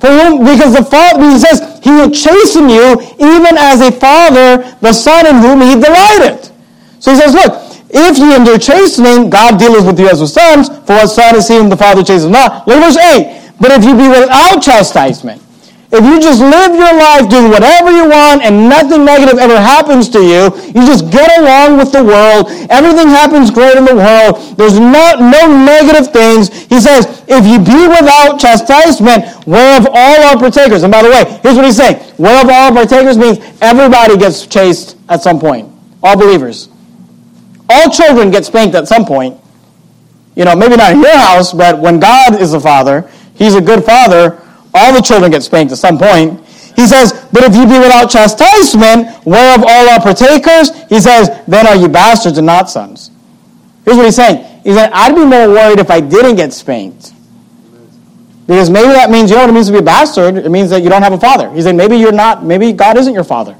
For whom, because the Father, he says, he will chasten you even as a father, the son in whom he delighted. So he says, look, if you endure chastening, God deals with you as with sons, for what son is he whom the Father chastens not? Look at verse 8. But if you be without chastisement, if you just live your life doing whatever you want and nothing negative ever happens to you, you just get along with the world, everything happens great in the world, there's not, no negative things. He says, if you be without chastisement, whereof all are partakers. And by the way, here's what he's saying. Whereof all partakers means everybody gets chased at some point. All believers. All children get spanked at some point. You know, maybe not in your house, but when God is the father, he's a good father all the children get spanked at some point. He says, But if you be without chastisement, whereof all are partakers, he says, then are you bastards and not sons. Here's what he's saying. He said, I'd be more worried if I didn't get spanked. Because maybe that means, you know what it means to be a bastard? It means that you don't have a father. He said, maybe you're not, maybe God isn't your father.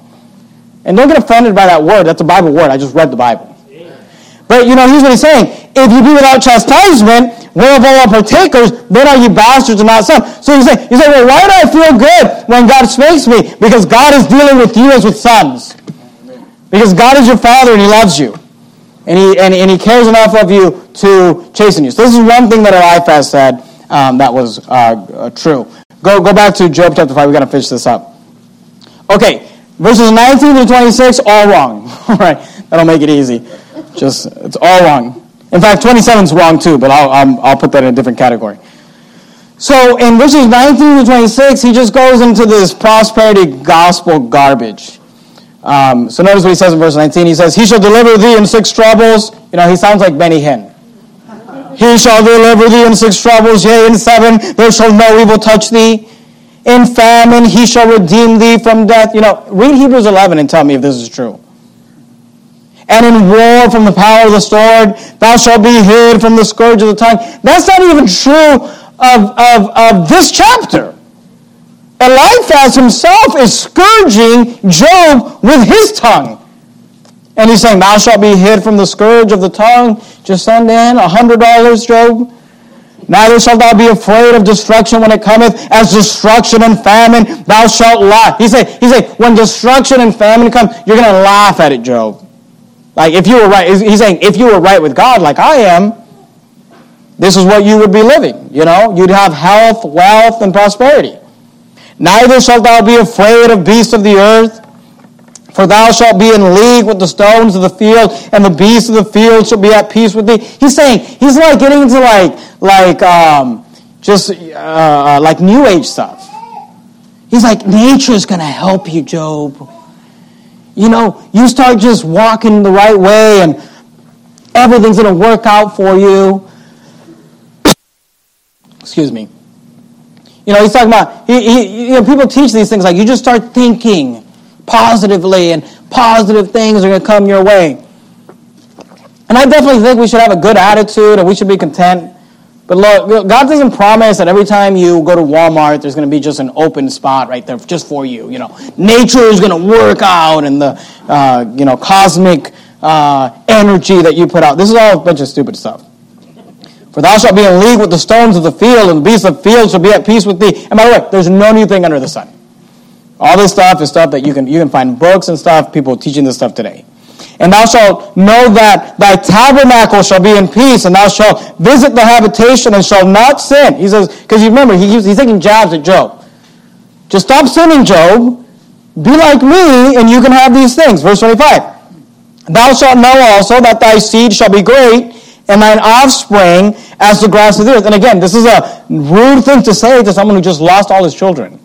And don't get offended by that word. That's a Bible word. I just read the Bible. But, you know, here's what he's saying. If you be without chastisement, whereof all partakers, then are you bastards and not sons. So you say, you say, well, why do I feel good when God spanks me? Because God is dealing with you as with sons. Because God is your father and he loves you. And he, and, and he cares enough of you to chasten you. So this is one thing that Eliphaz said um, that was uh, uh, true. Go, go back to Job chapter 5. We've got to finish this up. Okay, verses 19 to 26, all wrong. all right, that'll make it easy. Just, it's all wrong. In fact, 27 is wrong too, but I'll, I'll, I'll put that in a different category. So in verses 19 to 26, he just goes into this prosperity gospel garbage. Um, so notice what he says in verse 19. He says, He shall deliver thee in six troubles. You know, he sounds like Benny Hinn. He shall deliver thee in six troubles, yea, in seven there shall no evil touch thee. In famine he shall redeem thee from death. You know, read Hebrews 11 and tell me if this is true and in war from the power of the sword. Thou shalt be hid from the scourge of the tongue. That's not even true of, of, of this chapter. Eliphaz himself is scourging Job with his tongue. And he's saying, Thou shalt be hid from the scourge of the tongue. Just send in a hundred dollars, Job. Neither shalt thou be afraid of destruction when it cometh, as destruction and famine thou shalt laugh. He said, he said, when destruction and famine come, you're going to laugh at it, Job. Like if you were right, he's saying if you were right with God like I am, this is what you would be living. You know, you'd have health, wealth, and prosperity. Neither shalt thou be afraid of beasts of the earth, For thou shalt be in league with the stones of the field, and the beasts of the field shall be at peace with thee. He's saying, he's like getting into like, like, um, just, uh, uh like New Age stuff. He's like, nature is to help you, Job. You know, you start just walking the right way and everything's going to work out for you. Excuse me. You know, he's talking about, he, he, you know, people teach these things like you just start thinking positively and positive things are going to come your way. And I definitely think we should have a good attitude and we should be content. But look, God doesn't promise that every time you go to Walmart, there's going to be just an open spot right there just for you. You know, nature is going to work out and the, uh, you know, cosmic uh, energy that you put out. This is all a bunch of stupid stuff. For thou shalt be in league with the stones of the field, and the beasts of the field shall be at peace with thee. And by the way, there's no new thing under the sun. All this stuff is stuff that you can you can find books and stuff, people teaching this stuff today. And thou shalt know that thy tabernacle shall be in peace, and thou shalt visit the habitation and shall not sin. He says, because you remember, he, he's taking jabs at Job. Just stop sinning, Job. Be like me, and you can have these things. Verse 25. Thou shalt know also that thy seed shall be great, and thine offspring as the grass of the earth. And again, this is a rude thing to say to someone who just lost all his children.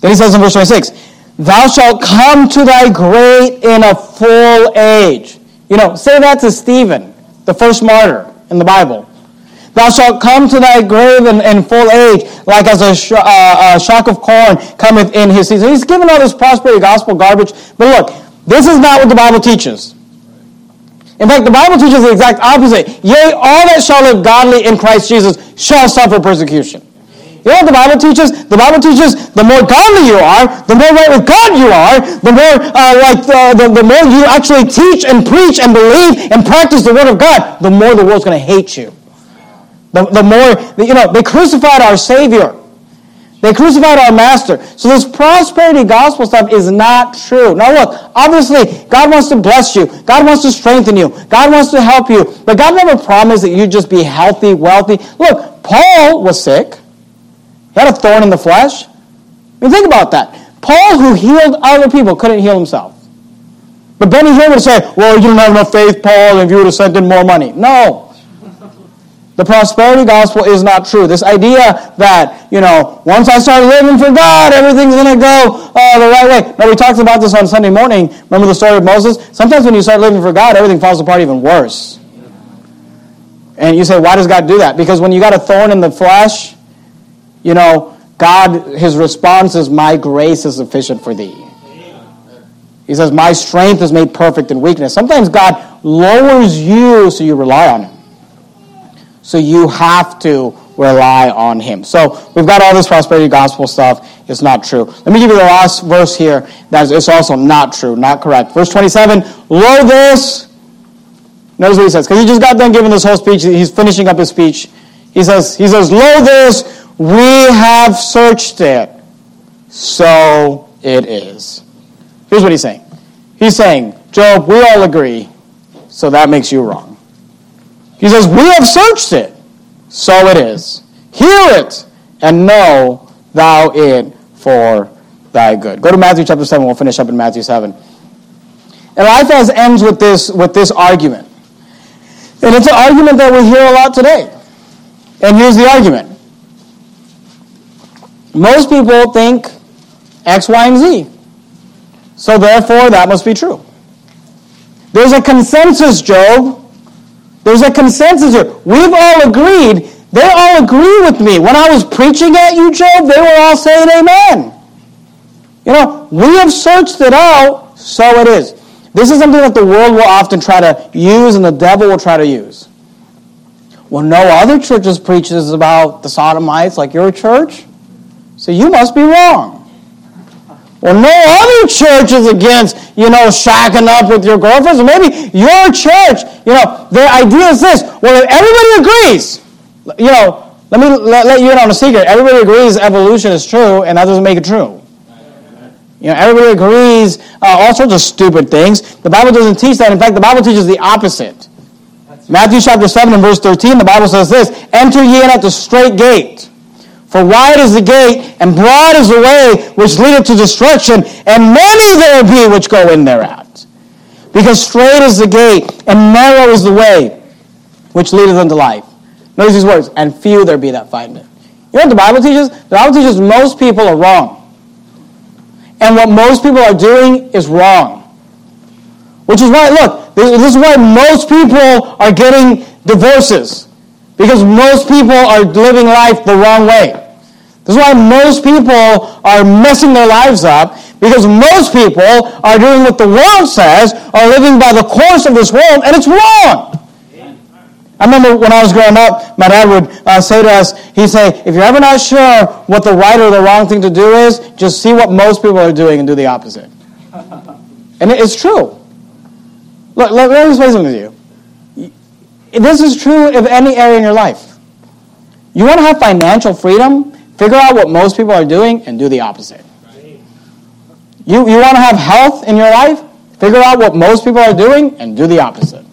Then he says in verse 26, Thou shalt come to thy great in a full age. You know, say that to Stephen, the first martyr in the Bible. Thou shalt come to thy grave in, in full age, like as a, sh- uh, a shock of corn cometh in his season. He's given all this prosperity gospel garbage. But look, this is not what the Bible teaches. In fact, the Bible teaches the exact opposite. Yea, all that shall live godly in Christ Jesus shall suffer persecution. You know what the Bible teaches? The Bible teaches the more godly you are, the more right with God you are, the more uh, like the, the, the more you actually teach and preach and believe and practice the Word of God, the more the world's going to hate you. The, the more, you know, they crucified our Savior. They crucified our master. So this prosperity gospel stuff is not true. Now look, obviously, God wants to bless you. God wants to strengthen you. God wants to help you. But God never promised that you'd just be healthy, wealthy. Look, Paul was sick. He had a thorn in the flesh. I mean, think about that. Paul, who healed other people, couldn't heal himself. But Benny Hinn would say, well, you don't have enough faith, Paul, if you would have sent in more money. No. The prosperity gospel is not true. This idea that, you know, once I start living for God, everything's going to go uh, the right way. Now, we talked about this on Sunday morning. Remember the story of Moses? Sometimes when you start living for God, everything falls apart even worse. And you say, why does God do that? Because when you got a thorn in the flesh, you know, God, his response is, My grace is sufficient for thee. He says, My strength is made perfect in weakness. Sometimes God lowers you so you rely on him. So you have to rely on him. So we've got all this prosperity gospel stuff. It's not true. Let me give you the last verse here. That is also not true, not correct. Verse 27, Lo this. Notice what he says, because he just got done giving this whole speech. He's finishing up his speech. He says, he says, Lo this, we have searched it, so it is. Here's what he's saying. He's saying, Job, we all agree, so that makes you wrong. He says, We have searched it, so it is. Hear it, and know thou it for thy good. Go to Matthew chapter 7. We'll finish up in Matthew 7. And Eliphaz ends with this, with this argument. And it's an argument that we hear a lot today. And here's the argument most people think X, Y, and Z. So therefore, that must be true. There's a consensus, Job. There's a consensus here. We've all agreed. They all agree with me. When I was preaching at you, Job, they were all saying amen. You know, we have searched it out, so it is. This is something that the world will often try to use and the devil will try to use. Well, no other churches preaches about the sodomites like your church. So you must be wrong. Well, no other church is against, you know, shacking up with your girlfriends. Or maybe your church, you know, their idea is this. Well, if everybody agrees, you know, let me let, let you in on a secret. Everybody agrees evolution is true, and that doesn't make it true. You know, everybody agrees uh, all sorts of stupid things. The Bible doesn't teach that. In fact, the Bible teaches the opposite. Matthew chapter 7 and verse 13, the Bible says this, Enter ye in at the straight gate. For wide is the gate, and broad is the way which leadeth to destruction, and many there be which go in thereat. Because straight is the gate, and narrow is the way which leadeth unto life. Notice these words, and few there be that find it. You know what the Bible teaches? The Bible teaches most people are wrong. And what most people are doing is wrong. Which is why, look, this, is why most people are getting divorces. Because most people are living life the wrong way. This is why most people are messing their lives up. Because most people are doing what the world says, are living by the course of this world, and it's wrong. I remember when I was growing up, my dad would uh, say to us, he'd say, if you're ever not sure what the right or the wrong thing to do is, just see what most people are doing and do the opposite. and it's true. Look, let, me say something to you. This is true of any area in your life. You want to have financial freedom? Figure out what most people are doing and do the opposite. You, you want to have health in your life? Figure out what most people are doing and do the opposite.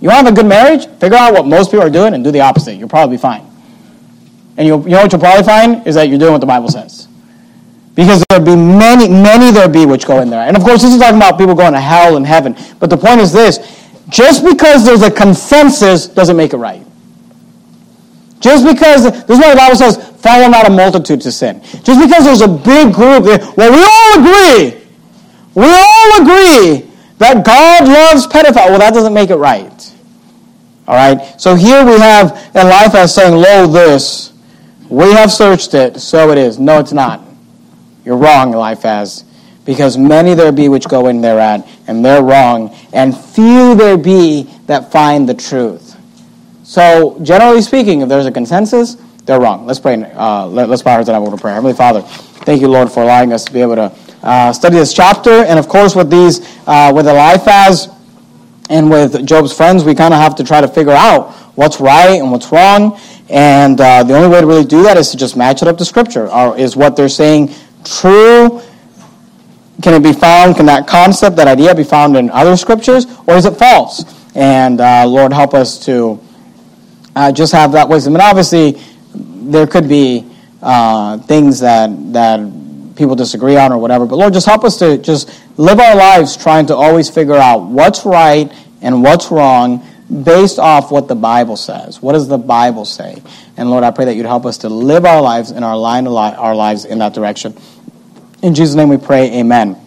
You want to have a good marriage? Figure out what most people are doing and do the opposite. You'll probably be fine. And you'll, you know what you'll probably find is that you're doing what the Bible says. Because there'll be many, many there be which go in there. And of course, this is talking about people going to hell and heaven. But the point is this just because there's a consensus doesn't make it right. Just because, this is why the Bible says, follow not a multitude to sin. Just because there's a big group, well, we all agree. We all agree that God loves pedophile. Well, that doesn't make it right. All right? So here we have Eliphaz saying, Lo, this. We have searched it, so it is. No, it's not. You're wrong, Eliphaz. Because many there be which go in thereat, and they're wrong, and few there be that find the truth. So, generally speaking, if there's a consensus, they're wrong. Let's pray. Uh, let, us bow our heads and have a word of prayer. Heavenly Father, thank you, Lord, for allowing us to be able to uh, study this chapter. And of course, with these, uh, with Eliphaz, and with Job's friends, we kind of have to try to figure out what's right and what's wrong. And uh, the only way to really do that is to just match it up to Scripture. Or is what they're saying true? Can it be found? Can that concept, that idea, be found in other Scriptures, or is it false? And uh, Lord, help us to uh, just have that wisdom. And obviously, there could be uh, things that that people disagree on or whatever. But Lord, just help us to just live our lives trying to always figure out what's right and what's wrong based off what the Bible says. What does the Bible say? And Lord, I pray that you'd help us to live our lives and our line our lives in that direction. In Jesus' name we pray, amen.